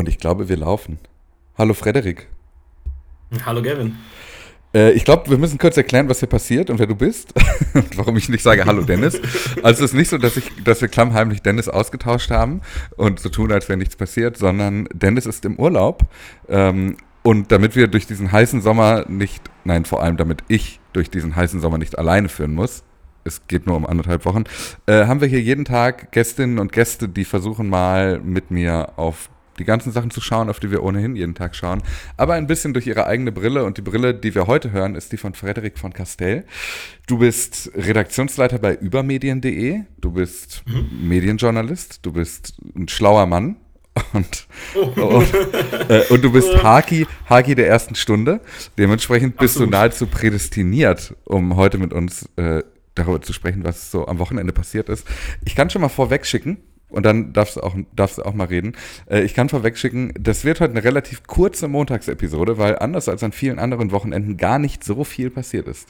Und ich glaube, wir laufen. Hallo Frederik. Hallo Gavin. Äh, ich glaube, wir müssen kurz erklären, was hier passiert und wer du bist und warum ich nicht sage Hallo Dennis. Also es ist nicht so, dass, ich, dass wir klammheimlich Dennis ausgetauscht haben und so tun, als wäre nichts passiert, sondern Dennis ist im Urlaub. Ähm, und damit wir durch diesen heißen Sommer nicht, nein, vor allem damit ich durch diesen heißen Sommer nicht alleine führen muss, es geht nur um anderthalb Wochen, äh, haben wir hier jeden Tag Gästinnen und Gäste, die versuchen mal mit mir auf die ganzen Sachen zu schauen, auf die wir ohnehin jeden Tag schauen, aber ein bisschen durch ihre eigene Brille. Und die Brille, die wir heute hören, ist die von Frederik von Castell. Du bist Redaktionsleiter bei übermedien.de, du bist mhm. Medienjournalist, du bist ein schlauer Mann. Und, oh. und, äh, und, du bist Haki, Haki der ersten Stunde. Dementsprechend bist Absolut. du nahezu prädestiniert, um heute mit uns äh, darüber zu sprechen, was so am Wochenende passiert ist. Ich kann schon mal vorweg schicken, und dann darfst du auch, darfst du auch mal reden. Äh, ich kann vorwegschicken, das wird heute eine relativ kurze Montagsepisode, weil anders als an vielen anderen Wochenenden gar nicht so viel passiert ist.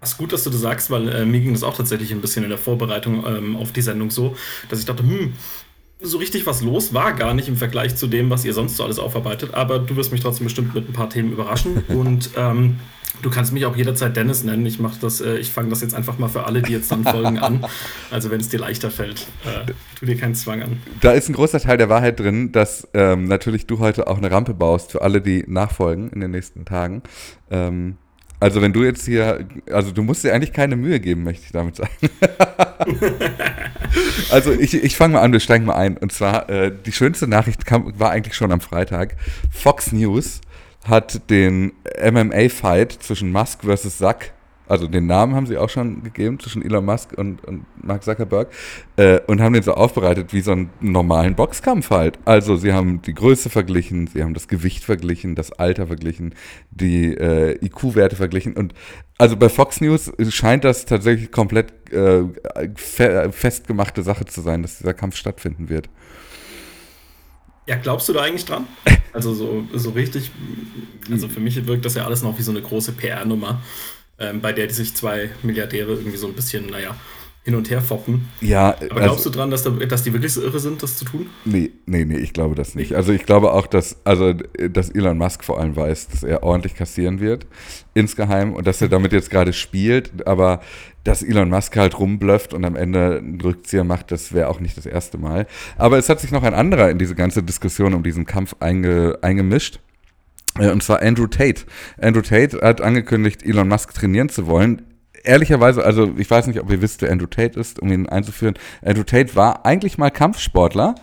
Das ist gut, dass du das sagst, weil äh, mir ging das auch tatsächlich ein bisschen in der Vorbereitung ähm, auf die Sendung so, dass ich dachte, hm, so richtig was los war gar nicht im Vergleich zu dem, was ihr sonst so alles aufarbeitet. Aber du wirst mich trotzdem bestimmt mit ein paar Themen überraschen. Und ähm, Du kannst mich auch jederzeit Dennis nennen. Ich mache das, äh, ich fange das jetzt einfach mal für alle, die jetzt dann folgen, an. Also wenn es dir leichter fällt, äh, tu dir keinen Zwang an. Da ist ein großer Teil der Wahrheit drin, dass ähm, natürlich du heute auch eine Rampe baust für alle, die nachfolgen in den nächsten Tagen. Ähm, also wenn du jetzt hier, also du musst dir eigentlich keine Mühe geben, möchte ich damit sagen. also ich, ich fange mal an, wir steigen mal ein. Und zwar, äh, die schönste Nachricht kam, war eigentlich schon am Freitag. Fox News hat den MMA-Fight zwischen Musk versus Zuck, also den Namen haben sie auch schon gegeben, zwischen Elon Musk und, und Mark Zuckerberg, äh, und haben den so aufbereitet wie so einen normalen Boxkampf halt. Also sie haben die Größe verglichen, sie haben das Gewicht verglichen, das Alter verglichen, die äh, IQ-Werte verglichen und also bei Fox News scheint das tatsächlich komplett äh, fe festgemachte Sache zu sein, dass dieser Kampf stattfinden wird. Ja, glaubst du da eigentlich dran? Also so, so richtig, also für mich wirkt das ja alles noch wie so eine große PR-Nummer, ähm, bei der die sich zwei Milliardäre irgendwie so ein bisschen, naja, hin und her foppen. Ja, aber glaubst also, du dran, dass, da, dass die wirklich so irre sind, das zu tun? Nee, nee, nee, ich glaube das nicht. Also ich glaube auch, dass, also, dass Elon Musk vor allem weiß, dass er ordentlich kassieren wird, insgeheim, und dass er damit jetzt gerade spielt, aber dass Elon Musk halt rumblufft und am Ende einen Rückzieher macht, das wäre auch nicht das erste Mal. Aber es hat sich noch ein anderer in diese ganze Diskussion um diesen Kampf einge, eingemischt. Äh, und zwar Andrew Tate. Andrew Tate hat angekündigt, Elon Musk trainieren zu wollen ehrlicherweise, also ich weiß nicht, ob ihr wisst, wer Andrew Tate ist, um ihn einzuführen. Andrew Tate war eigentlich mal Kampfsportler,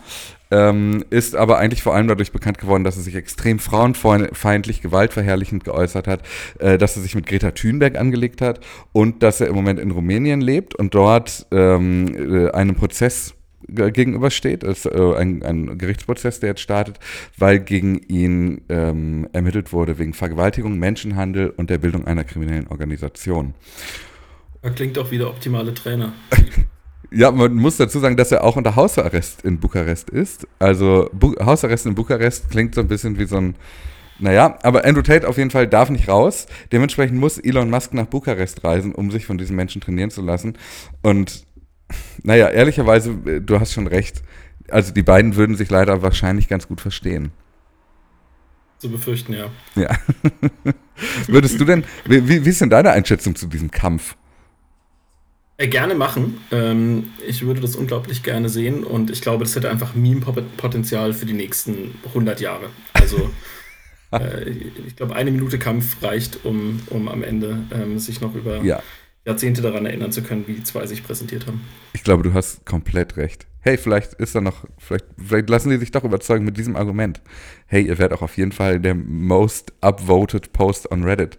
ähm, ist aber eigentlich vor allem dadurch bekannt geworden, dass er sich extrem frauenfeindlich, gewaltverherrlichend geäußert hat, äh, dass er sich mit Greta Thunberg angelegt hat und dass er im Moment in Rumänien lebt und dort ähm, äh, einem Prozess gegenübersteht. Das ist äh, ein, ein, Gerichtsprozess, der jetzt startet, weil gegen ihn ähm, ermittelt wurde wegen Vergewaltigung, Menschenhandel und der Bildung einer kriminellen Organisation. Er klingt doch wie der optimale Trainer. ja, man muss dazu sagen, dass er auch unter Hausarrest in Bukarest ist. Also Bu Hausarrest in Bukarest klingt so ein bisschen wie so ein naja, aber Andrew Tate auf jeden Fall darf nicht raus. Dementsprechend muss Elon Musk nach Bukarest reisen, um sich von diesen Menschen trainieren zu lassen. Und naja, ehrlicherweise, du hast schon recht. Also die beiden würden sich leider wahrscheinlich ganz gut verstehen. Zu befürchten, ja. Ja. Würdest du denn, wie, wie ist denn deine Einschätzung zu diesem Kampf? Äh, gerne machen. Ähm, ich würde das unglaublich gerne sehen und ich glaube, das hätte einfach Meme-Potenzial für die nächsten 100 Jahre. Also äh, ich glaube, eine Minute Kampf reicht, um, um am Ende ähm, sich noch über ja. Jahrzehnte daran erinnern zu können, wie die zwei sich präsentiert haben. Ich glaube, du hast komplett recht. Hey, vielleicht ist da noch, vielleicht, vielleicht lassen die sich doch überzeugen mit diesem Argument. Hey, ihr werdet auch auf jeden Fall der most upvoted Post on Reddit.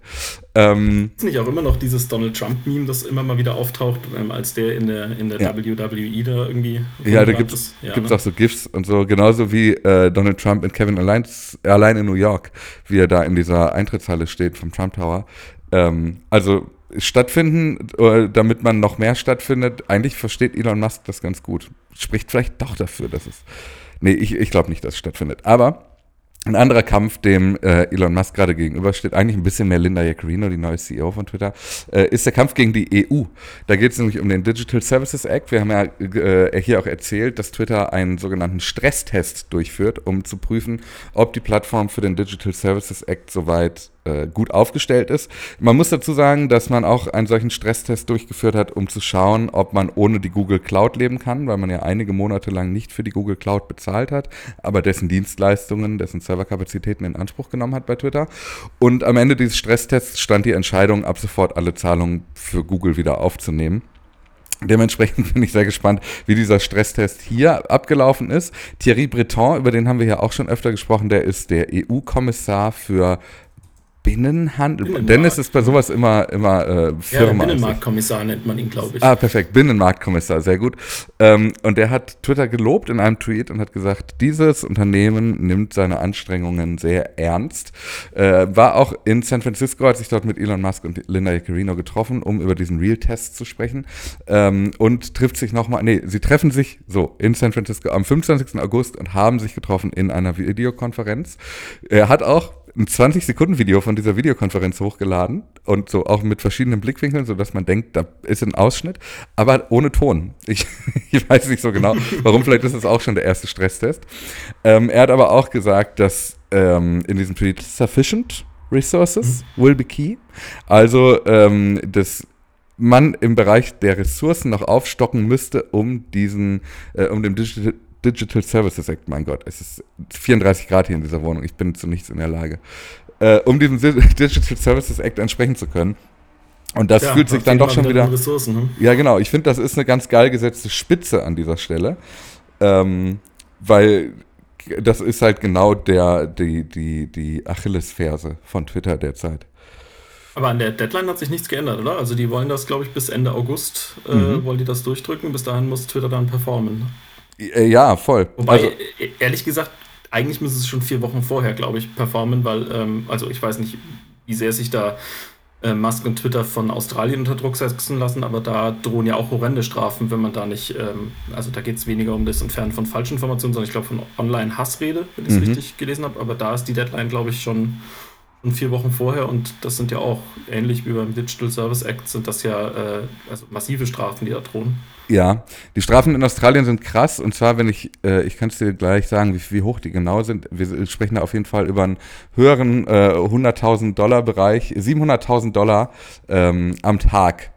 Ähm, ist nicht auch immer noch dieses Donald Trump-Meme, das immer mal wieder auftaucht, ähm, als der in der, in der ja. WWE da irgendwie. Ja, da gibt es ja, ne? auch so GIFs und so, genauso wie äh, Donald Trump in Kevin allein, allein in New York, wie er da in dieser Eintrittshalle steht vom Trump Tower. Ähm, also stattfinden, äh, damit man noch mehr stattfindet. Eigentlich versteht Elon Musk das ganz gut. Spricht vielleicht doch dafür, dass es. Nee, ich, ich glaube nicht, dass es stattfindet. Aber Ein anderer Kampf, dem äh, Elon Musk gerade gegenübersteht, eigentlich ein bisschen mehr Linda Yaccarino, die neue CEO von Twitter, äh, ist der Kampf gegen die EU. Da geht es nämlich um den Digital Services Act. Wir haben ja äh, hier auch erzählt, dass Twitter einen sogenannten Stresstest durchführt, um zu prüfen, ob die Plattform für den Digital Services Act soweit äh, gut aufgestellt ist. Man muss dazu sagen, dass man auch einen solchen Stresstest durchgeführt hat, um zu schauen, ob man ohne die Google Cloud leben kann, weil man ja einige Monate lang nicht für die Google Cloud bezahlt hat, aber dessen Dienstleistungen, dessen Serverkapazitäten in Anspruch genommen hat bei Twitter. Und am Ende dieses Stresstests stand die Entscheidung, ab sofort alle Zahlungen für Google wieder aufzunehmen. Dementsprechend bin ich sehr gespannt, wie dieser Stresstest hier abgelaufen ist. Thierry Breton, über den haben wir ja auch schon öfter gesprochen, der ist der EU-Kommissar für Binnenhandel. Binnenmarkt. Dennis ist bei sowas immer, immer äh, Firma. Ja, Binnenmarktkommissar nennt man ihn, glaube ich. Ah, perfekt. Binnenmarktkommissar, sehr gut. Ähm, und der hat Twitter gelobt in einem Tweet und hat gesagt, dieses Unternehmen nimmt seine Anstrengungen sehr ernst. Äh, war auch in San Francisco, hat sich dort mit Elon Musk und Linda Yaccarino getroffen, um über diesen Real-Test zu sprechen. Ähm, und trifft sich nochmal, nee, sie treffen sich so in San Francisco am 25. August und haben sich getroffen in einer Videokonferenz. Er hat auch ein 20-Sekunden-Video von dieser Videokonferenz hochgeladen und so auch mit verschiedenen Blickwinkeln, sodass man denkt, da ist ein Ausschnitt, aber ohne Ton. Ich, ich weiß nicht so genau, warum, vielleicht ist es auch schon der erste Stresstest. Ähm, er hat aber auch gesagt, dass ähm, in diesem Tweet sufficient resources mhm. will be key. Also, ähm, dass man im Bereich der Ressourcen noch aufstocken müsste, um diesen, äh, um dem Digital Digital Services Act, mein Gott, es ist 34 Grad hier in dieser Wohnung, ich bin zu nichts in der Lage, äh, um diesem Digital Services Act entsprechen zu können. Und das ja, fühlt sich dann doch schon wieder. Ressourcen, ne? Ja, genau. Ich finde, das ist eine ganz geil gesetzte Spitze an dieser Stelle. Ähm, weil das ist halt genau der, die, die, die Achillesferse von Twitter derzeit. Aber an der Deadline hat sich nichts geändert, oder? Also die wollen das, glaube ich, bis Ende August äh, mhm. wollen die das durchdrücken. Bis dahin muss Twitter dann performen. Äh, ja, voll. Wobei, also, e-, ehrlich gesagt, eigentlich müsste es schon vier Wochen vorher, glaube ich, performen, weil, ähm, also ich weiß nicht, wie sehr sich da äh, Musk und Twitter von Australien unter Druck setzen lassen, aber da drohen ja auch horrende Strafen, wenn man da nicht, ähm, also da geht es weniger um das Entfernen von Falschinformationen, sondern ich glaube von Online-Hassrede, wenn ich es mhm. richtig gelesen habe, aber da ist die Deadline, glaube ich, schon schon vier Wochen vorher und das sind ja auch ähnlich wie beim Digital Service Act sind das ja äh, also massive Strafen, die da drohen. Ja, die Strafen in Australien sind krass und zwar, wenn ich, äh, ich kann es dir gleich sagen, wie, wie, hoch die genau sind. Wir sprechen da auf jeden Fall über einen höheren äh, 100.000 Dollar Bereich, 700.000 Dollar ähm, am Tag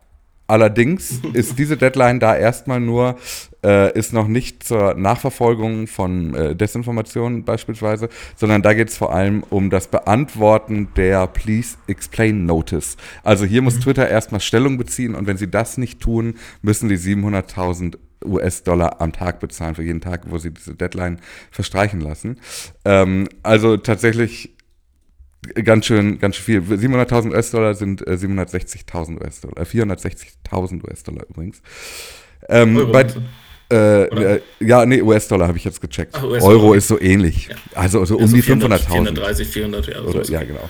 Allerdings ist diese Deadline da erstmal nur, äh, ist noch nicht zur Nachverfolgung von äh, Desinformationen beispielsweise, sondern da geht es vor allem um das Beantworten der Please Explain Notice. Also hier muss mhm. Twitter erstmal Stellung beziehen und wenn sie das nicht tun, müssen die 700.000 US-Dollar am Tag bezahlen für jeden Tag, wo sie diese Deadline verstreichen lassen. Ähm, also tatsächlich ganz schön, ganz schön viel. 700.000 US-Dollar sind äh, 760.000 US-Dollar, äh, 460.000 US-Dollar übrigens. Ähm, bei, äh, äh, ja, nee, US-Dollar habe ich jetzt gecheckt. Ach, Euro ist so ähnlich. Ja. Also, also um die 500.000. 430, 400, ja. Oder, ja, genau.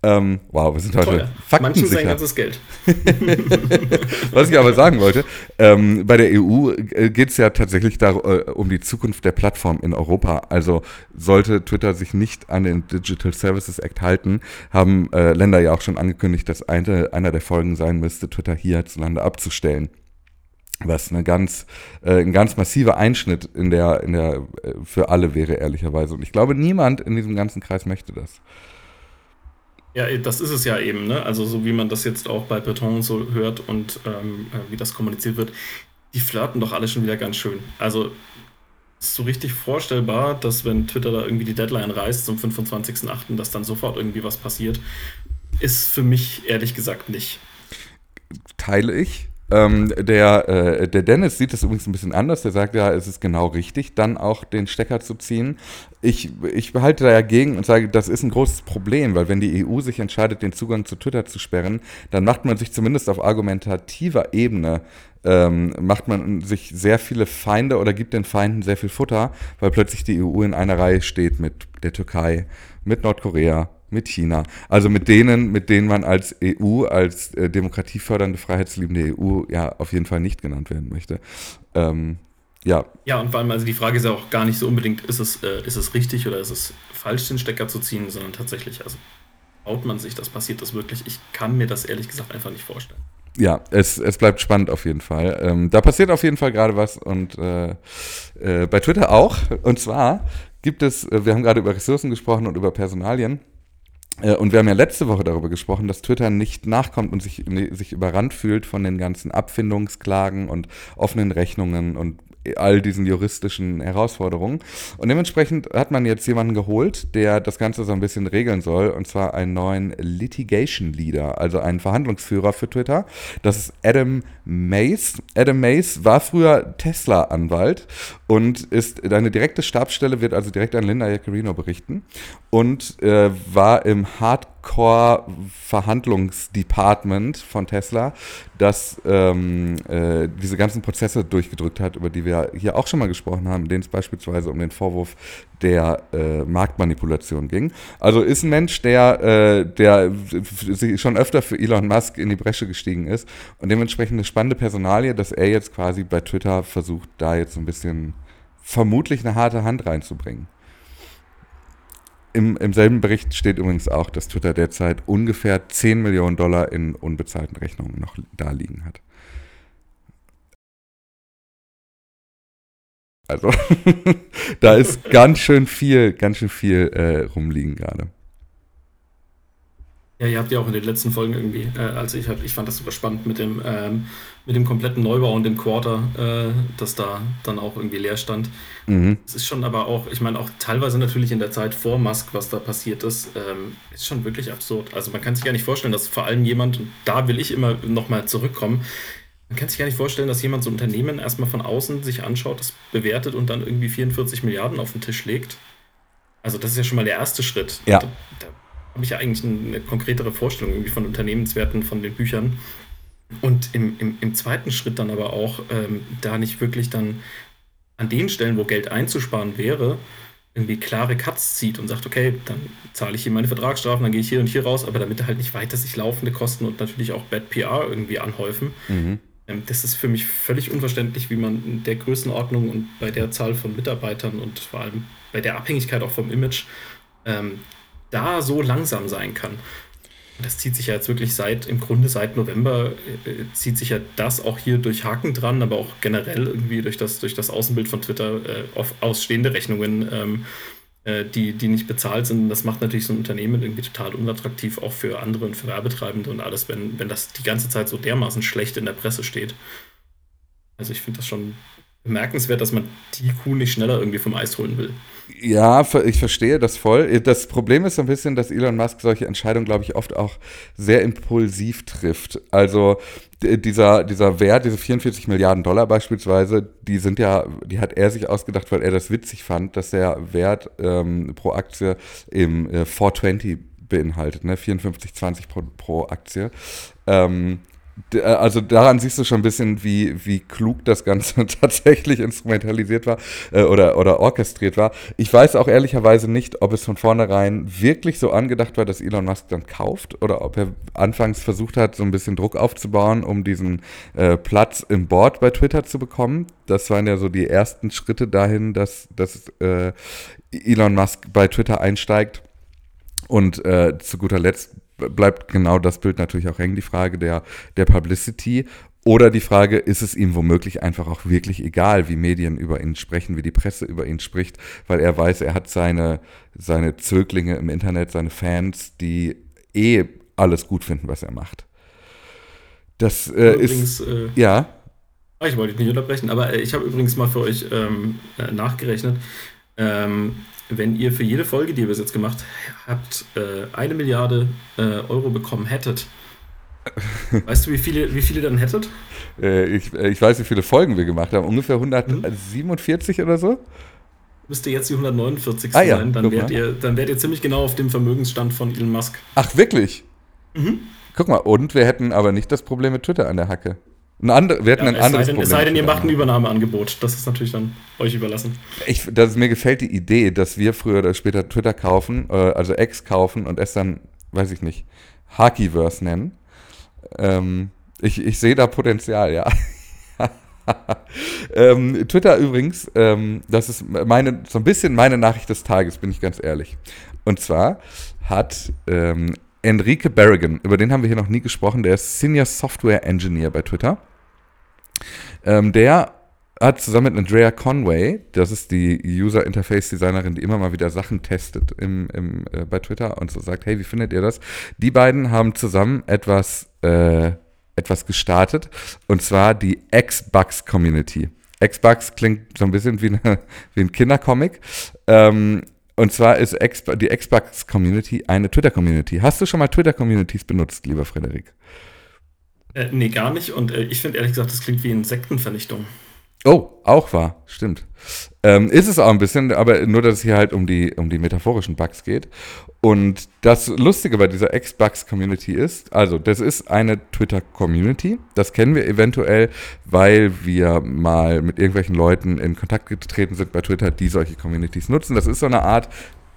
Ähm, wow, wir sind heute Teuer. faktensicher. Manche sein ganzes Geld. Was ich aber sagen wollte, ähm, bei der EU äh, geht es ja tatsächlich da, äh, um die Zukunft der Plattform in Europa. Also sollte Twitter sich nicht an den Digital Services Act halten, haben äh, Länder ja auch schon angekündigt, dass eine, einer der Folgen sein müsste, Twitter hierzulande abzustellen was eine ganz, äh, ein ganz massiver Einschnitt in der, in der, äh, für alle wäre, ehrlicherweise. Und ich glaube, niemand in diesem ganzen Kreis möchte das. Ja, das ist es ja eben, ne? Also so wie man das jetzt auch bei Beton so hört und ähm, äh, wie das kommuniziert wird, die flirten doch alle schon wieder ganz schön. Also ist so richtig vorstellbar, dass wenn Twitter da irgendwie die Deadline reißt zum 25.08., dass dann sofort irgendwie was passiert, ist für mich ehrlich gesagt nicht. Teile ich. Ähm, der, äh, der Dennis sieht es übrigens ein bisschen anders. Der sagt ja, es ist genau richtig, dann auch den Stecker zu ziehen. Ich, ich behalte dagegen und sage, das ist ein großes Problem, weil wenn die EU sich entscheidet, den Zugang zu Twitter zu sperren, dann macht man sich zumindest auf argumentativer Ebene ähm, macht man sich sehr viele Feinde oder gibt den Feinden sehr viel Futter, weil plötzlich die EU in einer Reihe steht mit der Türkei, mit Nordkorea, mit China. Also mit denen, mit denen man als EU, als äh, demokratiefördernde, freiheitsliebende EU ja auf jeden Fall nicht genannt werden möchte. Ähm, Ja. Ja, und vor allem, also die Frage ist ja auch gar nicht so unbedingt, ist es, äh, ist es richtig oder ist es falsch, den Stecker zu ziehen, sondern tatsächlich, also baut man sich das, passiert das wirklich? Ich kann mir das ehrlich gesagt einfach nicht vorstellen. Ja, es, es bleibt spannend auf jeden Fall. Ähm, da passiert auf jeden Fall gerade was und äh, äh, bei Twitter auch. Und zwar gibt es, äh, wir haben gerade über Ressourcen gesprochen und über Personalien. Äh, und wir haben ja letzte Woche darüber gesprochen, dass Twitter nicht nachkommt und sich, sich überrannt fühlt von den ganzen Abfindungsklagen und offenen Rechnungen und all diesen juristischen Herausforderungen. Und dementsprechend hat man jetzt jemanden geholt, der das Ganze so ein bisschen regeln soll, und zwar einen neuen Litigation Leader, also einen Verhandlungsführer für Twitter. Das ist Adam Mace. Adam Mace war früher Tesla-Anwalt und ist deine direkte Stabsstelle, wird also direkt an Linda Jaccarino berichten und äh, war im Hardcore-Verhandlungsdepartment von Tesla, das ähm, äh, diese ganzen Prozesse durchgedrückt hat, über die wir hier auch schon mal gesprochen haben, in denen es beispielsweise um den Vorwurf der äh, Marktmanipulation ging. Also ist ein Mensch, der, äh, der schon öfter für Elon Musk in die Bresche gestiegen ist und dementsprechend eine spannende Personalie, dass er jetzt quasi bei Twitter versucht, da jetzt so ein bisschen vermutlich eine harte Hand reinzubringen. Im, Im selben Bericht steht übrigens auch, dass Twitter derzeit ungefähr 10 Millionen Dollar in unbezahlten Rechnungen noch da liegen hat. Also, da ist ganz schön viel, ganz schön viel äh, rumliegen gerade. Ja, ihr habt ja auch in den letzten Folgen irgendwie, äh, also ich, hab, ich fand das super spannend mit dem, ähm, mit dem kompletten Neubau und dem Quarter, äh, das da dann auch irgendwie leer stand. Mhm. Es ist schon aber auch, ich meine auch teilweise natürlich in der Zeit vor Musk, was da passiert ist, ähm, ist schon wirklich absurd. Also man kann sich gar nicht vorstellen, dass vor allem jemand, und da will ich immer nochmal zurückkommen, man kann sich gar nicht vorstellen, dass jemand so ein Unternehmen erstmal von außen sich anschaut, das bewertet und dann irgendwie 44 Milliarden auf den Tisch legt. Also das ist ja schon mal der erste Schritt. Ja. Da, da habe ich ja eigentlich eine konkretere Vorstellung irgendwie von Unternehmenswerten von den Büchern. Und im, im, im zweiten Schritt dann aber auch, ähm, da nicht wirklich dann an den Stellen, wo Geld einzusparen wäre, irgendwie klare Cuts zieht und sagt, okay, dann zahle ich hier meine Vertragsstrafen, dann gehe ich hier und hier raus, aber damit halt nicht weiter sich laufende Kosten und natürlich auch Bad PR irgendwie anhäufen. Mhm. Ähm, das ist für mich völlig unverständlich, wie man in der Größenordnung und bei der Zahl von Mitarbeitern und vor allem bei der Abhängigkeit auch vom Image ähm, da so langsam sein kann. Das zieht sich ja jetzt wirklich seit, im Grunde seit November, äh, zieht sich ja das auch hier durch Haken dran, aber auch generell irgendwie durch das, durch das Außenbild von Twitter äh, auf ausstehende Rechnungen, ähm, äh, die, die nicht bezahlt sind. Das macht natürlich so ein Unternehmen irgendwie total unattraktiv, auch für andere und für Werbetreibende und alles, wenn, wenn das die ganze Zeit so dermaßen schlecht in der Presse steht. Also ich finde das schon bemerkenswert, dass man die Kuh nicht schneller irgendwie vom Eis holen will. Ja, ich verstehe das voll. Das Problem ist so ein bisschen, dass Elon Musk solche Entscheidungen, glaube ich, oft auch sehr impulsiv trifft. Also dieser, dieser Wert, diese 44 Milliarden Dollar beispielsweise, die sind ja, die hat er sich ausgedacht, weil er das witzig fand, dass der Wert ähm, pro Aktie im äh, 420 beinhaltet, ne? 54,20 pro, pro Aktie. Ähm, äh, also daran siehst du schon ein bisschen, wie, wie klug das Ganze tatsächlich instrumentalisiert war äh, oder, oder orchestriert war. Ich weiß auch ehrlicherweise nicht, ob es von vornherein wirklich so angedacht war, dass Elon Musk dann kauft oder ob er anfangs versucht hat, so ein bisschen Druck aufzubauen, um diesen äh, Platz im Board bei Twitter zu bekommen. Das waren ja so die ersten Schritte dahin, dass, dass äh, Elon Musk bei Twitter einsteigt. Und äh, zu guter Letzt bleibt genau das Bild natürlich auch hängen, die Frage der, der Publicity. Oder die Frage, ist es ihm womöglich einfach auch wirklich egal, wie Medien über ihn sprechen, wie die Presse über ihn spricht, weil er weiß, er hat seine, seine Zöglinge im Internet, seine Fans, die eh alles gut finden, was er macht. Das äh, übrigens, ist. Äh, ja. Ah, ich wollte dich nicht unterbrechen, aber äh, ich habe übrigens mal für euch ähm, äh, nachgerechnet. Ähm, wenn ihr für jede Folge, die ihr bis jetzt gemacht habt, äh, eine Milliarde äh, Euro bekommen hättet, weißt du, wie viele, wie viele dann hättet? Äh, ich, ich weiß, wie viele Folgen wir gemacht haben. Ungefähr 147 mhm. oder so? Müsste jetzt die 149. Ah, ja, sein. Dann wärt, ihr, dann wärt ihr ziemlich genau auf dem Vermögensstand von Elon Musk. Ach, wirklich? Mhm. Guck mal, und wir hätten aber nicht das Problem mit Twitter an der Hacke. Ein andre, wir hätten ja, ein anderes denn, Problem. Es sei denn, ihr macht ein Übernahmeangebot. Das ist natürlich dann euch überlassen. Ich, das, mir gefällt die Idee, dass wir früher oder später Twitter kaufen, äh, also X kaufen und es dann, weiß ich nicht, Hakiverse nennen. Ähm, ich, ich sehe da Potenzial, ja. ähm, Twitter übrigens, ähm, das ist meine, so ein bisschen meine Nachricht des Tages, bin ich ganz ehrlich. Und zwar hat ähm, Enrique Berrigan, über den haben wir hier noch nie gesprochen, der ist Senior Software Engineer bei Twitter. Ähm, der hat zusammen mit Andrea Conway, das ist die User Interface Designerin, die immer mal wieder Sachen testet im, im, äh, bei Twitter und so sagt, hey, wie findet ihr das? Die beiden haben zusammen etwas, äh, etwas gestartet und zwar die Xbox Community. Xbox klingt so ein bisschen wie, eine, wie ein Kindercomic. Ähm, und zwar ist X, die Xbox Community eine Twitter Community. Hast du schon mal Twitter Communities benutzt, lieber Frederik? Äh, nee, gar nicht. Und äh, ich finde ehrlich gesagt, das klingt wie Insektenvernichtung. Oh, auch wahr, stimmt. Ähm, ist es auch ein bisschen, aber nur, dass es hier halt um die, um die metaphorischen Bugs geht. Und das Lustige bei dieser X-Bugs-Community ist, also das ist eine Twitter-Community. Das kennen wir eventuell, weil wir mal mit irgendwelchen Leuten in Kontakt getreten sind bei Twitter, die solche Communities nutzen. Das ist so eine Art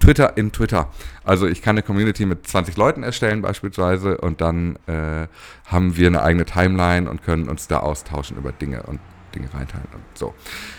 Twitter in Twitter. Also ich kann eine Community mit 20 Leuten erstellen beispielsweise und dann äh, haben wir eine eigene Timeline und können uns da austauschen über Dinge und Dinge reinteilen und so.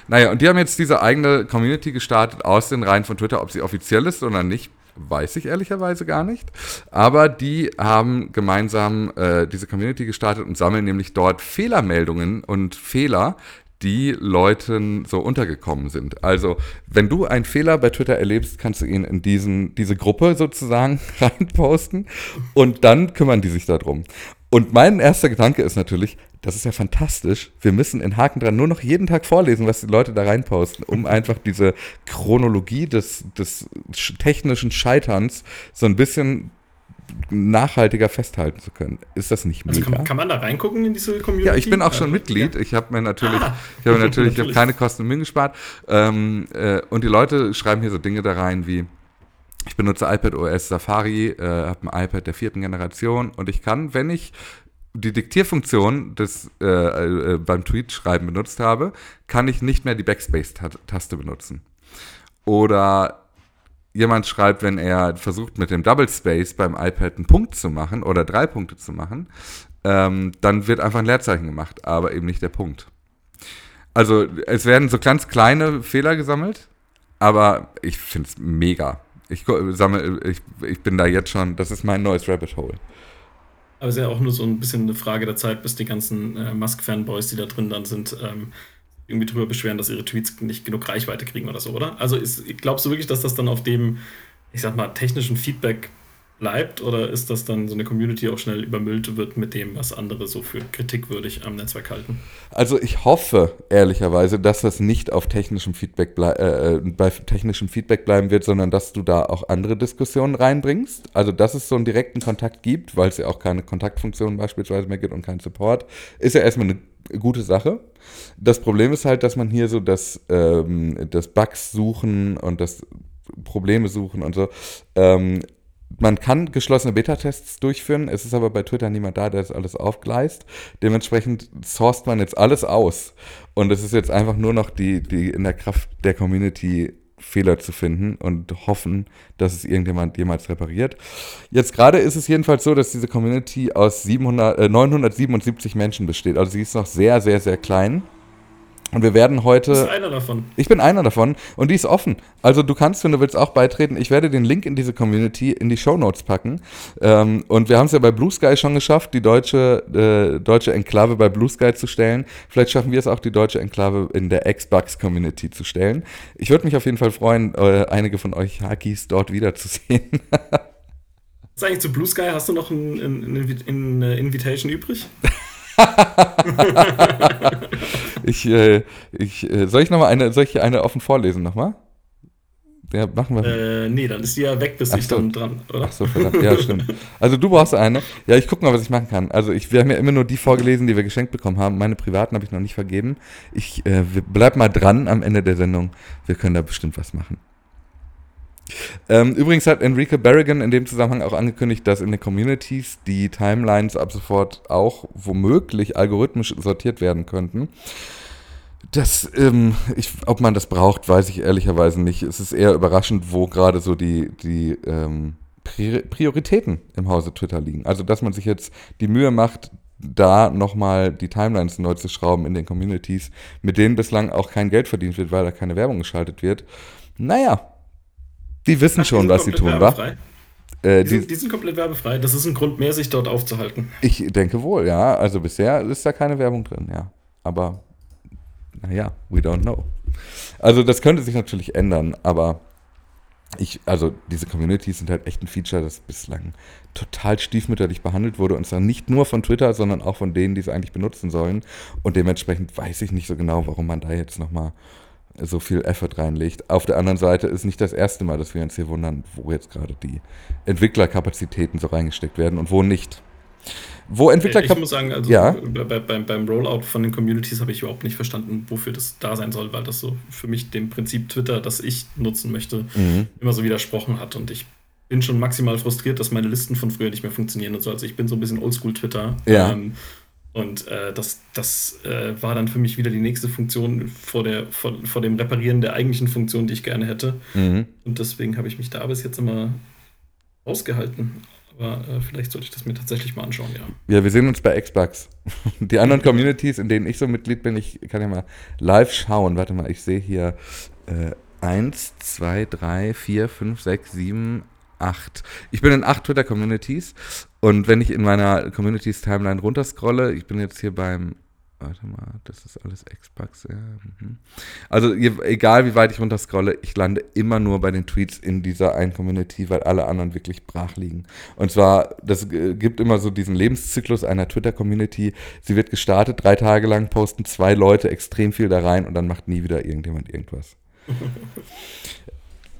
Naja, und die haben jetzt diese eigene Community gestartet aus den Reihen von Twitter. Ob sie offiziell ist oder nicht, weiß ich ehrlicherweise gar nicht. Aber die haben gemeinsam äh, diese Community gestartet und sammeln nämlich dort Fehlermeldungen und Fehler, die Leuten so untergekommen sind. Also, wenn du einen Fehler bei Twitter erlebst, kannst du ihn in diesen, diese Gruppe sozusagen reinposten und dann kümmern die sich darum. Und mein erster Gedanke ist natürlich, das ist ja fantastisch. Wir müssen in Haken dran nur noch jeden Tag vorlesen, was die Leute da reinposten, um einfach diese Chronologie des, des technischen Scheiterns so ein bisschen nachhaltiger festhalten zu können. Ist das nicht mega? Also kann, kann, man da reingucken in diese Community? Ja, ich bin auch schon Mitglied. Ich habe mir natürlich, ah, ich habe natürlich, ich habe keine Kosten und Mühen gespart. Ähm, äh, und die Leute schreiben hier so Dinge da rein wie ich benutze iPad OS Safari, äh, habe ein iPad der vierten Generation und ich kann, wenn ich die Diktierfunktion des, äh, äh, beim Tweet-Schreiben benutzt habe, kann ich nicht mehr die Backspace-Taste benutzen. Oder jemand schreibt, wenn er versucht mit dem Double Space beim iPad einen Punkt zu machen oder drei Punkte zu machen, ähm, dann wird einfach ein Leerzeichen gemacht, aber eben nicht der Punkt. Also es werden so ganz kleine Fehler gesammelt, aber ich finde es mega. Ich, sammle, ich, ich bin da jetzt schon, das ist mein neues Rabbit Hole. Aber es ist ja auch nur so ein bisschen eine Frage der Zeit, bis die ganzen äh, Musk-Fanboys, die da drin dann sind, ähm, irgendwie drüber beschweren, dass ihre Tweets nicht genug Reichweite kriegen oder so, oder? Also ist, glaubst du wirklich, dass das dann auf dem, ich sag mal, technischen Feedback bleibt oder ist das dann so eine Community auch schnell übermüllt wird mit dem, was andere so für kritikwürdig am Netzwerk halten? Also ich hoffe ehrlicherweise, dass das nicht auf technischem Feedback äh, äh, bei technischem Feedback bleiben wird, sondern dass du da auch andere Diskussionen reinbringst. Also dass es so einen direkten Kontakt gibt, weil es ja auch keine Kontaktfunktion beispielsweise mehr gibt und keinen Support, ist ja erstmal eine gute Sache. Das Problem ist halt, dass man hier so das, ähm, das Bugs suchen und das Probleme suchen und so ähm, man kann geschlossene Beta-Tests durchführen. Es ist aber bei Twitter niemand da, der das alles aufgleist. Dementsprechend sourced man jetzt alles aus. Und es ist jetzt einfach nur noch die, die in der Kraft der Community Fehler zu finden und hoffen, dass es irgendjemand jemals repariert. Jetzt gerade ist es jedenfalls so, dass diese Community aus 700, äh, 977 Menschen besteht. Also sie ist noch sehr, sehr, sehr klein. Und wir werden heute. Du bist einer davon. Ich bin einer davon und die ist offen. Also du kannst, wenn du willst, auch beitreten. Ich werde den Link in diese Community in die Show Notes packen. Ähm, und wir haben es ja bei Blue Sky schon geschafft, die deutsche, äh, deutsche Enklave bei Blue Sky zu stellen. Vielleicht schaffen wir es auch, die deutsche Enklave in der Xbox Community zu stellen. Ich würde mich auf jeden Fall freuen, äh, einige von euch Hakis dort wiederzusehen. Was ist eigentlich zu Blue Sky? Hast du noch ein, ein, ein, ein Invitation übrig? ich, äh, ich, äh, soll ich nochmal eine, soll ich eine offen vorlesen nochmal? Ja, machen wir. Äh, nee, dann ist die ja weg, bis Ach ich so. dann dran, oder? Ach so, verdammt. Ja, stimmt. Also du brauchst eine. Ja, ich gucke mal, was ich machen kann. Also ich, wir haben ja immer nur die vorgelesen, die wir geschenkt bekommen haben. Meine privaten habe ich noch nicht vergeben. Ich äh, bleib mal dran am Ende der Sendung. Wir können da bestimmt was machen. Ähm, übrigens hat Enrique Berrigan in dem Zusammenhang auch angekündigt, dass in den Communities die Timelines ab sofort auch womöglich algorithmisch sortiert werden könnten. Das, ähm, ich, ob man das braucht, weiß ich ehrlicherweise nicht. Es ist eher überraschend, wo gerade so die, die ähm, Prioritäten im Hause Twitter liegen. Also, dass man sich jetzt die Mühe macht, da nochmal die Timelines neu zu schrauben in den Communities, mit denen bislang auch kein Geld verdient wird, weil da keine Werbung geschaltet wird. Naja, die wissen Ach, schon, was sie tun, wa? Äh, die, sind, die, sind, komplett werbefrei. Das ist ein Grund mehr, sich dort aufzuhalten. Ich denke wohl, ja. Also bisher ist da keine Werbung drin, ja. Aber naja, we don't know. Also das könnte sich natürlich ändern, aber ich, also diese Communities sind halt echt ein Feature, das bislang total stiefmütterlich behandelt wurde und zwar nicht nur von Twitter, sondern auch von denen, die es eigentlich benutzen sollen. Und dementsprechend weiß ich nicht so genau, warum man da jetzt nochmal so viel Effort reinlegt. Auf der anderen Seite ist nicht das erste Mal, dass wir uns hier wundern, wo jetzt gerade die Entwicklerkapazitäten so reingesteckt werden und wo nicht. Wo Entwickler. Ich muss sagen, also ja. bei, bei, beim Rollout von den Communities habe ich überhaupt nicht verstanden, wofür das da sein soll, weil das so für mich dem Prinzip Twitter, das ich nutzen möchte, mhm. immer so widersprochen hat. Und ich bin schon maximal frustriert, dass meine Listen von früher nicht mehr funktionieren und so. Also ich bin so ein bisschen Oldschool-Twitter. Ja. Ähm, und äh, das, das äh, war dann für mich wieder die nächste Funktion vor, der, vor, vor dem Reparieren der eigentlichen Funktion, die ich gerne hätte. Mhm. Und deswegen habe ich mich da bis jetzt immer ausgehalten. Aber äh, vielleicht sollte ich das mir tatsächlich mal anschauen, ja. Ja, wir sehen uns bei Xbox. Die anderen Communities, in denen ich so Mitglied bin, ich kann ja mal live schauen. Warte mal, ich sehe hier äh, 1, 2, 3, 4, 5, 6, 7, 8. Ich bin in acht Twitter-Communities und wenn ich in meiner Communities-Timeline runterscrolle, ich bin jetzt hier beim Warte mal, das ist alles Xbox. Ja. Mhm. Also egal wie weit ich runterscrolle, ich lande immer nur bei den Tweets in dieser einen Community, weil alle anderen wirklich brach liegen. Und zwar, das gibt immer so diesen Lebenszyklus einer Twitter-Community. Sie wird gestartet, drei Tage lang posten zwei Leute extrem viel da rein und dann macht nie wieder irgendjemand irgendwas.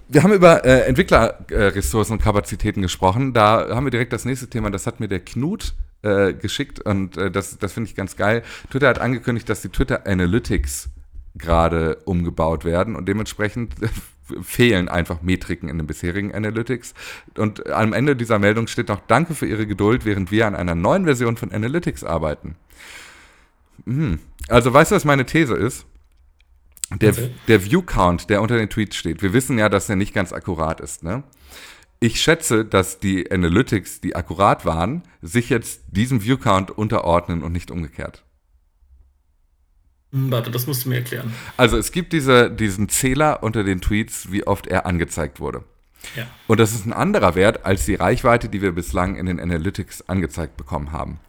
Wir haben über äh, Entwicklerressourcen und Kapazitäten gesprochen. Da haben wir direkt das nächste Thema. Das hat mir der Knut äh, geschickt und äh, das, das finde ich ganz geil. Twitter hat angekündigt, dass die Twitter Analytics gerade umgebaut werden und dementsprechend fehlen einfach Metriken in den bisherigen Analytics. Und am Ende dieser Meldung steht noch Danke für Ihre Geduld, während wir an einer neuen Version von Analytics arbeiten. Hm. Also weißt du, was meine These ist? Der, okay. der View-Count, der unter den Tweets steht, wir wissen ja, dass er nicht ganz akkurat ist, ne? ich schätze, dass die Analytics, die akkurat waren, sich jetzt diesem Viewcount unterordnen und nicht umgekehrt. Hm, warte, das musst du mir erklären. Also es gibt diese, diesen Zähler unter den Tweets, wie oft er angezeigt wurde. Ja. Und das ist ein anderer Wert als die Reichweite, die wir bislang in den Analytics angezeigt bekommen haben.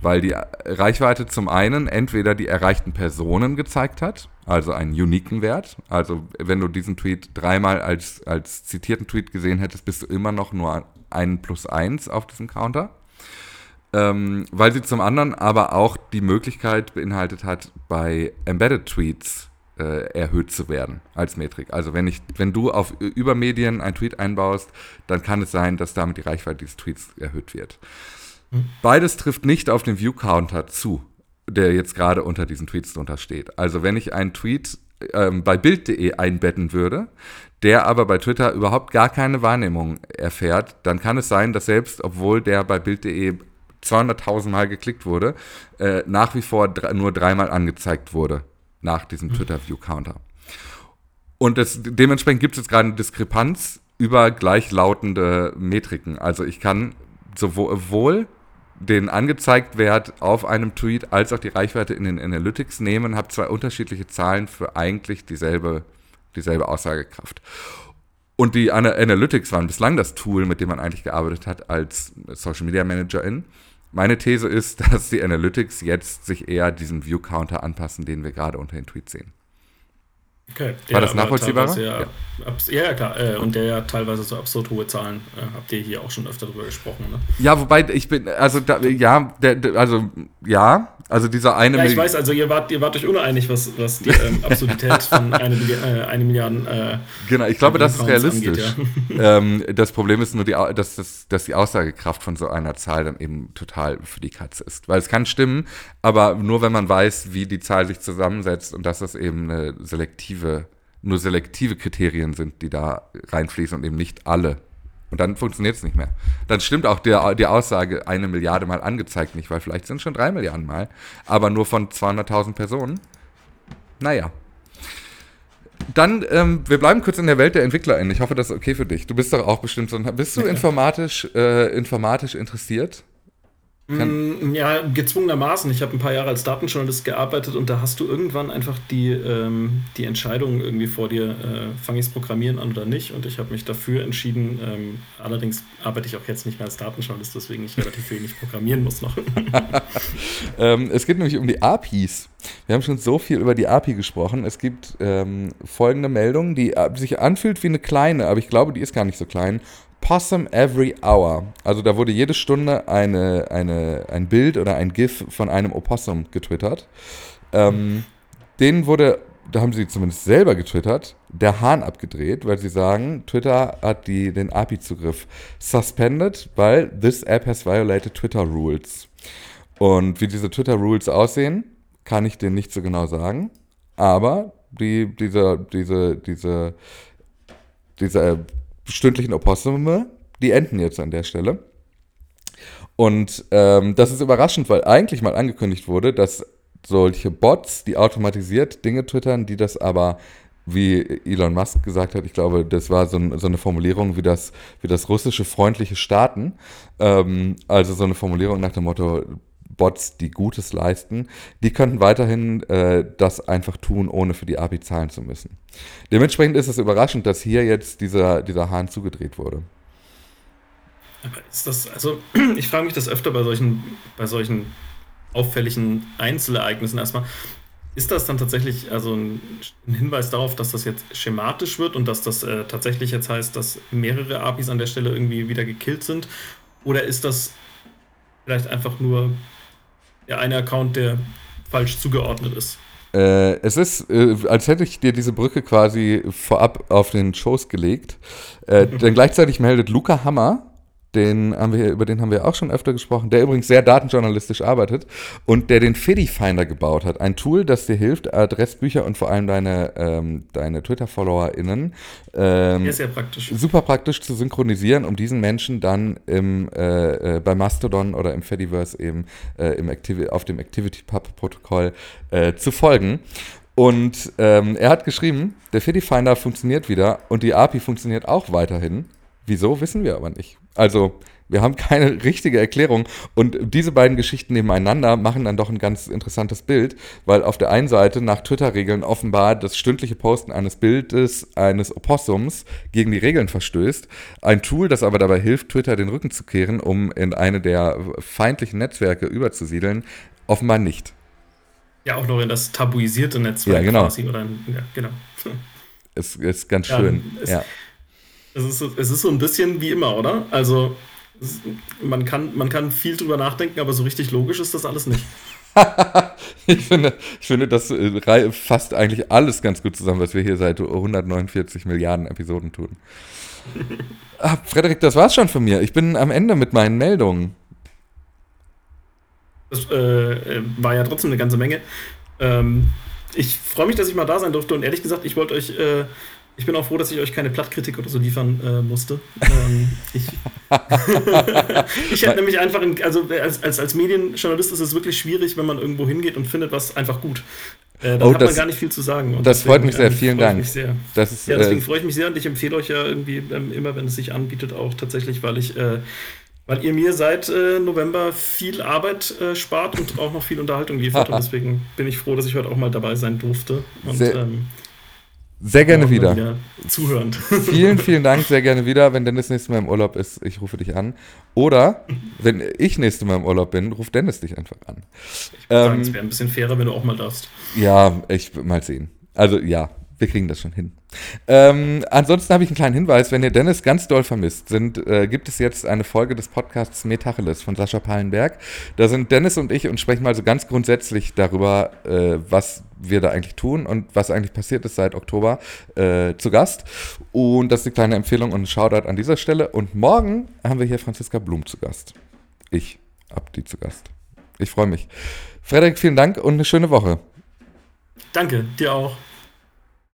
Weil die Reichweite zum einen entweder die erreichten Personen gezeigt hat, also einen uniken Wert. Also wenn du diesen Tweet dreimal als, als zitierten Tweet gesehen hättest, bist du immer noch nur ein plus eins auf diesem Counter. Ähm, weil sie zum anderen aber auch die Möglichkeit beinhaltet hat, bei Embedded Tweets äh, erhöht zu werden als Metrik. Also wenn, ich, wenn du auf Übermedien ein Tweet einbaust, dann kann es sein, dass damit die Reichweite dieses Tweets erhöht wird. Mhm. Beides trifft nicht auf den View-Counter zu, der jetzt gerade unter diesen Tweets drunter steht. Also wenn ich einen Tweet ähm, bei Bild.de einbetten würde, der aber bei Twitter überhaupt gar keine Wahrnehmung erfährt, dann kann es sein, dass selbst, obwohl der bei Bild.de 200.000 Mal geklickt wurde, äh, nach wie vor nur dreimal angezeigt wurde nach diesem mhm. Twitter-View-Counter. Und das, dementsprechend gibt es jetzt gerade eine Diskrepanz über gleichlautende Metriken. Also ich kann sowohl den angezeigt Wert auf einem Tweet als auch die Reichweite in den Analytics nehmen, habe zwei unterschiedliche Zahlen für eigentlich dieselbe, dieselbe Aussagekraft. Und die Analytics waren bislang das Tool, mit dem man eigentlich gearbeitet hat als Social Media Managerin. Meine These ist, dass die Analytics jetzt sich eher diesem View Counter anpassen, den wir gerade unter den Tweets sehen. Okay. War das nachvollziehbar? Ja, ja. ja, klar. Äh, und der ja teilweise so absurd hohe Zahlen. Äh, habt ihr hier auch schon öfter drüber gesprochen, ne? Ja, wobei ich bin, also da, ja, der, der, also ja, also dieser eine. Ja, ich weiß, also ihr wart, ihr wart euch uneinig, was, was die ähm, Absurdität von eine, äh, eine Milliarde. Äh, genau, ich glaube, das ist realistisch. Angeht, ja. ähm, das Problem ist nur, die, dass, dass, dass die Aussagekraft von so einer Zahl dann eben total für die Katze ist. Weil es kann stimmen, aber nur wenn man weiß, wie die Zahl sich zusammensetzt und dass das eben eine selektive selektive, nur selektive Kriterien sind, die da reinfließen und eben nicht alle. Und dann funktioniert es nicht mehr. Dann stimmt auch der, die Aussage, eine Milliarde Mal angezeigt nicht, weil vielleicht sind es schon drei Milliarden Mal, aber nur von 200.000 Personen. Naja. Dann, ähm, wir bleiben kurz in der Welt der EntwicklerInnen. Ich hoffe, das ist okay für dich. Du bist doch auch bestimmt so. Bist du informatisch, äh, informatisch interessiert? Mm, ja, gezwungenermaßen. Ich habe ein paar Jahre als Datenjournalist gearbeitet und da hast du irgendwann einfach die, ähm, die Entscheidung irgendwie vor dir, äh, fange ich es Programmieren an oder nicht. Und ich habe mich dafür entschieden. Ähm, allerdings arbeite ich auch jetzt nicht mehr als Datenjournalist, deswegen ich relativ wenig programmieren muss noch. ähm, es geht nämlich um die APIs. Wir haben schon so viel über die API gesprochen. Es gibt ähm, folgende Meldung, die äh, sich anfühlt wie eine kleine, aber ich glaube, die ist gar nicht so klein. Possum Every Hour. Also da wurde jede Stunde eine, eine, ein Bild oder ein GIF von einem Opossum getwittert. Ähm, denen wurde, da haben sie zumindest selber getwittert, der Hahn abgedreht, weil sie sagen, Twitter hat die, den API-Zugriff suspended, weil this app has violated Twitter Rules. Und wie diese Twitter Rules aussehen, kann ich denen nicht so genau sagen. Aber die, diese, diese, diese, diese stündlichen Opossum, die enden jetzt an der Stelle. Und ähm, das ist überraschend, weil eigentlich mal angekündigt wurde, dass solche Bots, die automatisiert Dinge twittern, die das aber, wie Elon Musk gesagt hat, ich glaube, das war so, ein, so eine Formulierung wie das, wie das russische freundliche Staaten. Ähm, also so eine Formulierung nach dem Motto, Bots, die Gutes leisten, die könnten weiterhin äh, das einfach tun, ohne für die API zahlen zu müssen. Dementsprechend ist es überraschend, dass hier jetzt dieser, dieser Hahn zugedreht wurde. Aber ist das, also ich frage mich das öfter bei solchen, bei solchen auffälligen Einzelereignissen erstmal. Ist das dann tatsächlich also ein, Hinweis darauf, dass das jetzt schematisch wird und dass das äh, tatsächlich jetzt heißt, dass mehrere APIs an der Stelle irgendwie wieder gekillt sind? Oder ist das vielleicht einfach nur der eine Account, der falsch zugeordnet ist. Äh, es ist, äh, als hätte ich dir diese Brücke quasi vorab auf den Schoß gelegt. Äh, denn gleichzeitig meldet Luca Hammer, den haben wir, über den haben wir auch schon öfter gesprochen, der übrigens sehr datenjournalistisch arbeitet und der den Fiddy Finder gebaut hat. Ein Tool, das dir hilft, Adressbücher und vor allem deine, ähm, deine Twitter-FollowerInnen ähm, sehr praktisch. super praktisch zu synchronisieren, um diesen Menschen dann im, äh, äh, bei Mastodon oder im Fediverse eben äh, im Activi auf dem ActivityPub-Protokoll äh, zu folgen. Und ähm, er hat geschrieben, der Fiddy Finder funktioniert wieder und die API funktioniert auch weiterhin. Wieso, wissen wir aber nicht. Also, wir haben keine richtige Erklärung. Und diese beiden Geschichten nebeneinander machen dann doch ein ganz interessantes Bild, weil auf der einen Seite nach Twitter-Regeln offenbar das stündliche Posten eines Bildes eines Opossums gegen die Regeln verstößt. Ein Tool, das aber dabei hilft, Twitter den Rücken zu kehren, um in eine der feindlichen Netzwerke überzusiedeln, offenbar nicht. Ja, auch noch in das tabuisierte Netzwerk ja, genau. quasi. Oder in, ja, genau. Es ist ganz schön. Ja, es, ja. Es ist, es ist so ein bisschen wie immer, oder? Also man kann, man kann viel drüber nachdenken, aber so richtig logisch ist das alles nicht. ich, finde, ich finde, das äh, fasst eigentlich alles ganz gut zusammen, was wir hier seit 149 Milliarden Episoden tun. ah, Frederik, das war's schon von mir. Ich bin am Ende mit meinen Meldungen. Das äh, äh war ja trotzdem eine ganze Menge. Ähm, ich freue mich, dass ich mal da sein durfte und ehrlich gesagt, ich wollte euch äh, ich bin auch froh, dass ich euch keine Plattkritik oder so liefern äh, musste. Ähm, ich, ich hätte nämlich einfach, in, also als, als, als Medienjournalist ist es wirklich schwierig, wenn man irgendwo hingeht und findet was einfach gut. Äh, dann oh, hat das, man gar nicht viel zu sagen. Und das deswegen, freut mich sehr, vielen Dank. Mich sehr. Das ist, ja, deswegen äh, freue ich mich sehr und ich empfehle euch ja irgendwie ähm, immer, wenn es sich anbietet, auch tatsächlich, weil ich äh, weil ihr mir seit äh, November viel Arbeit äh, spart und auch noch viel Unterhaltung liefert. und deswegen bin ich froh, dass ich heute auch mal dabei sein durfte. Und, sehr, ähm, sehr gerne wieder. wieder. Zuhörend. Vielen, vielen Dank, sehr gerne wieder. Wenn Dennis nächstes Mal im Urlaub ist, ich rufe dich an. Oder wenn ich nächstes Mal im Urlaub bin, ruft Dennis dich einfach an. Ich würde ähm, sagen, es wäre ein bisschen fairer, wenn du auch mal darfst. Ja, ich mal sehen. Also ja, wir kriegen das schon hin. Ähm, ansonsten habe ich einen kleinen Hinweis. Wenn ihr Dennis ganz doll vermisst, sind, äh, gibt es jetzt eine Folge des Podcasts Metacheles von Sascha Pallenberg. Da sind Dennis und ich und sprechen mal so ganz grundsätzlich darüber, äh, was wir da eigentlich tun und was eigentlich passiert ist seit Oktober äh, zu Gast. Und das ist eine kleine Empfehlung und ein Shoutout an dieser Stelle. Und morgen haben wir hier Franziska Blum zu Gast. Ich hab die zu Gast. Ich freue mich. Frederik, vielen Dank und eine schöne Woche. Danke, dir auch.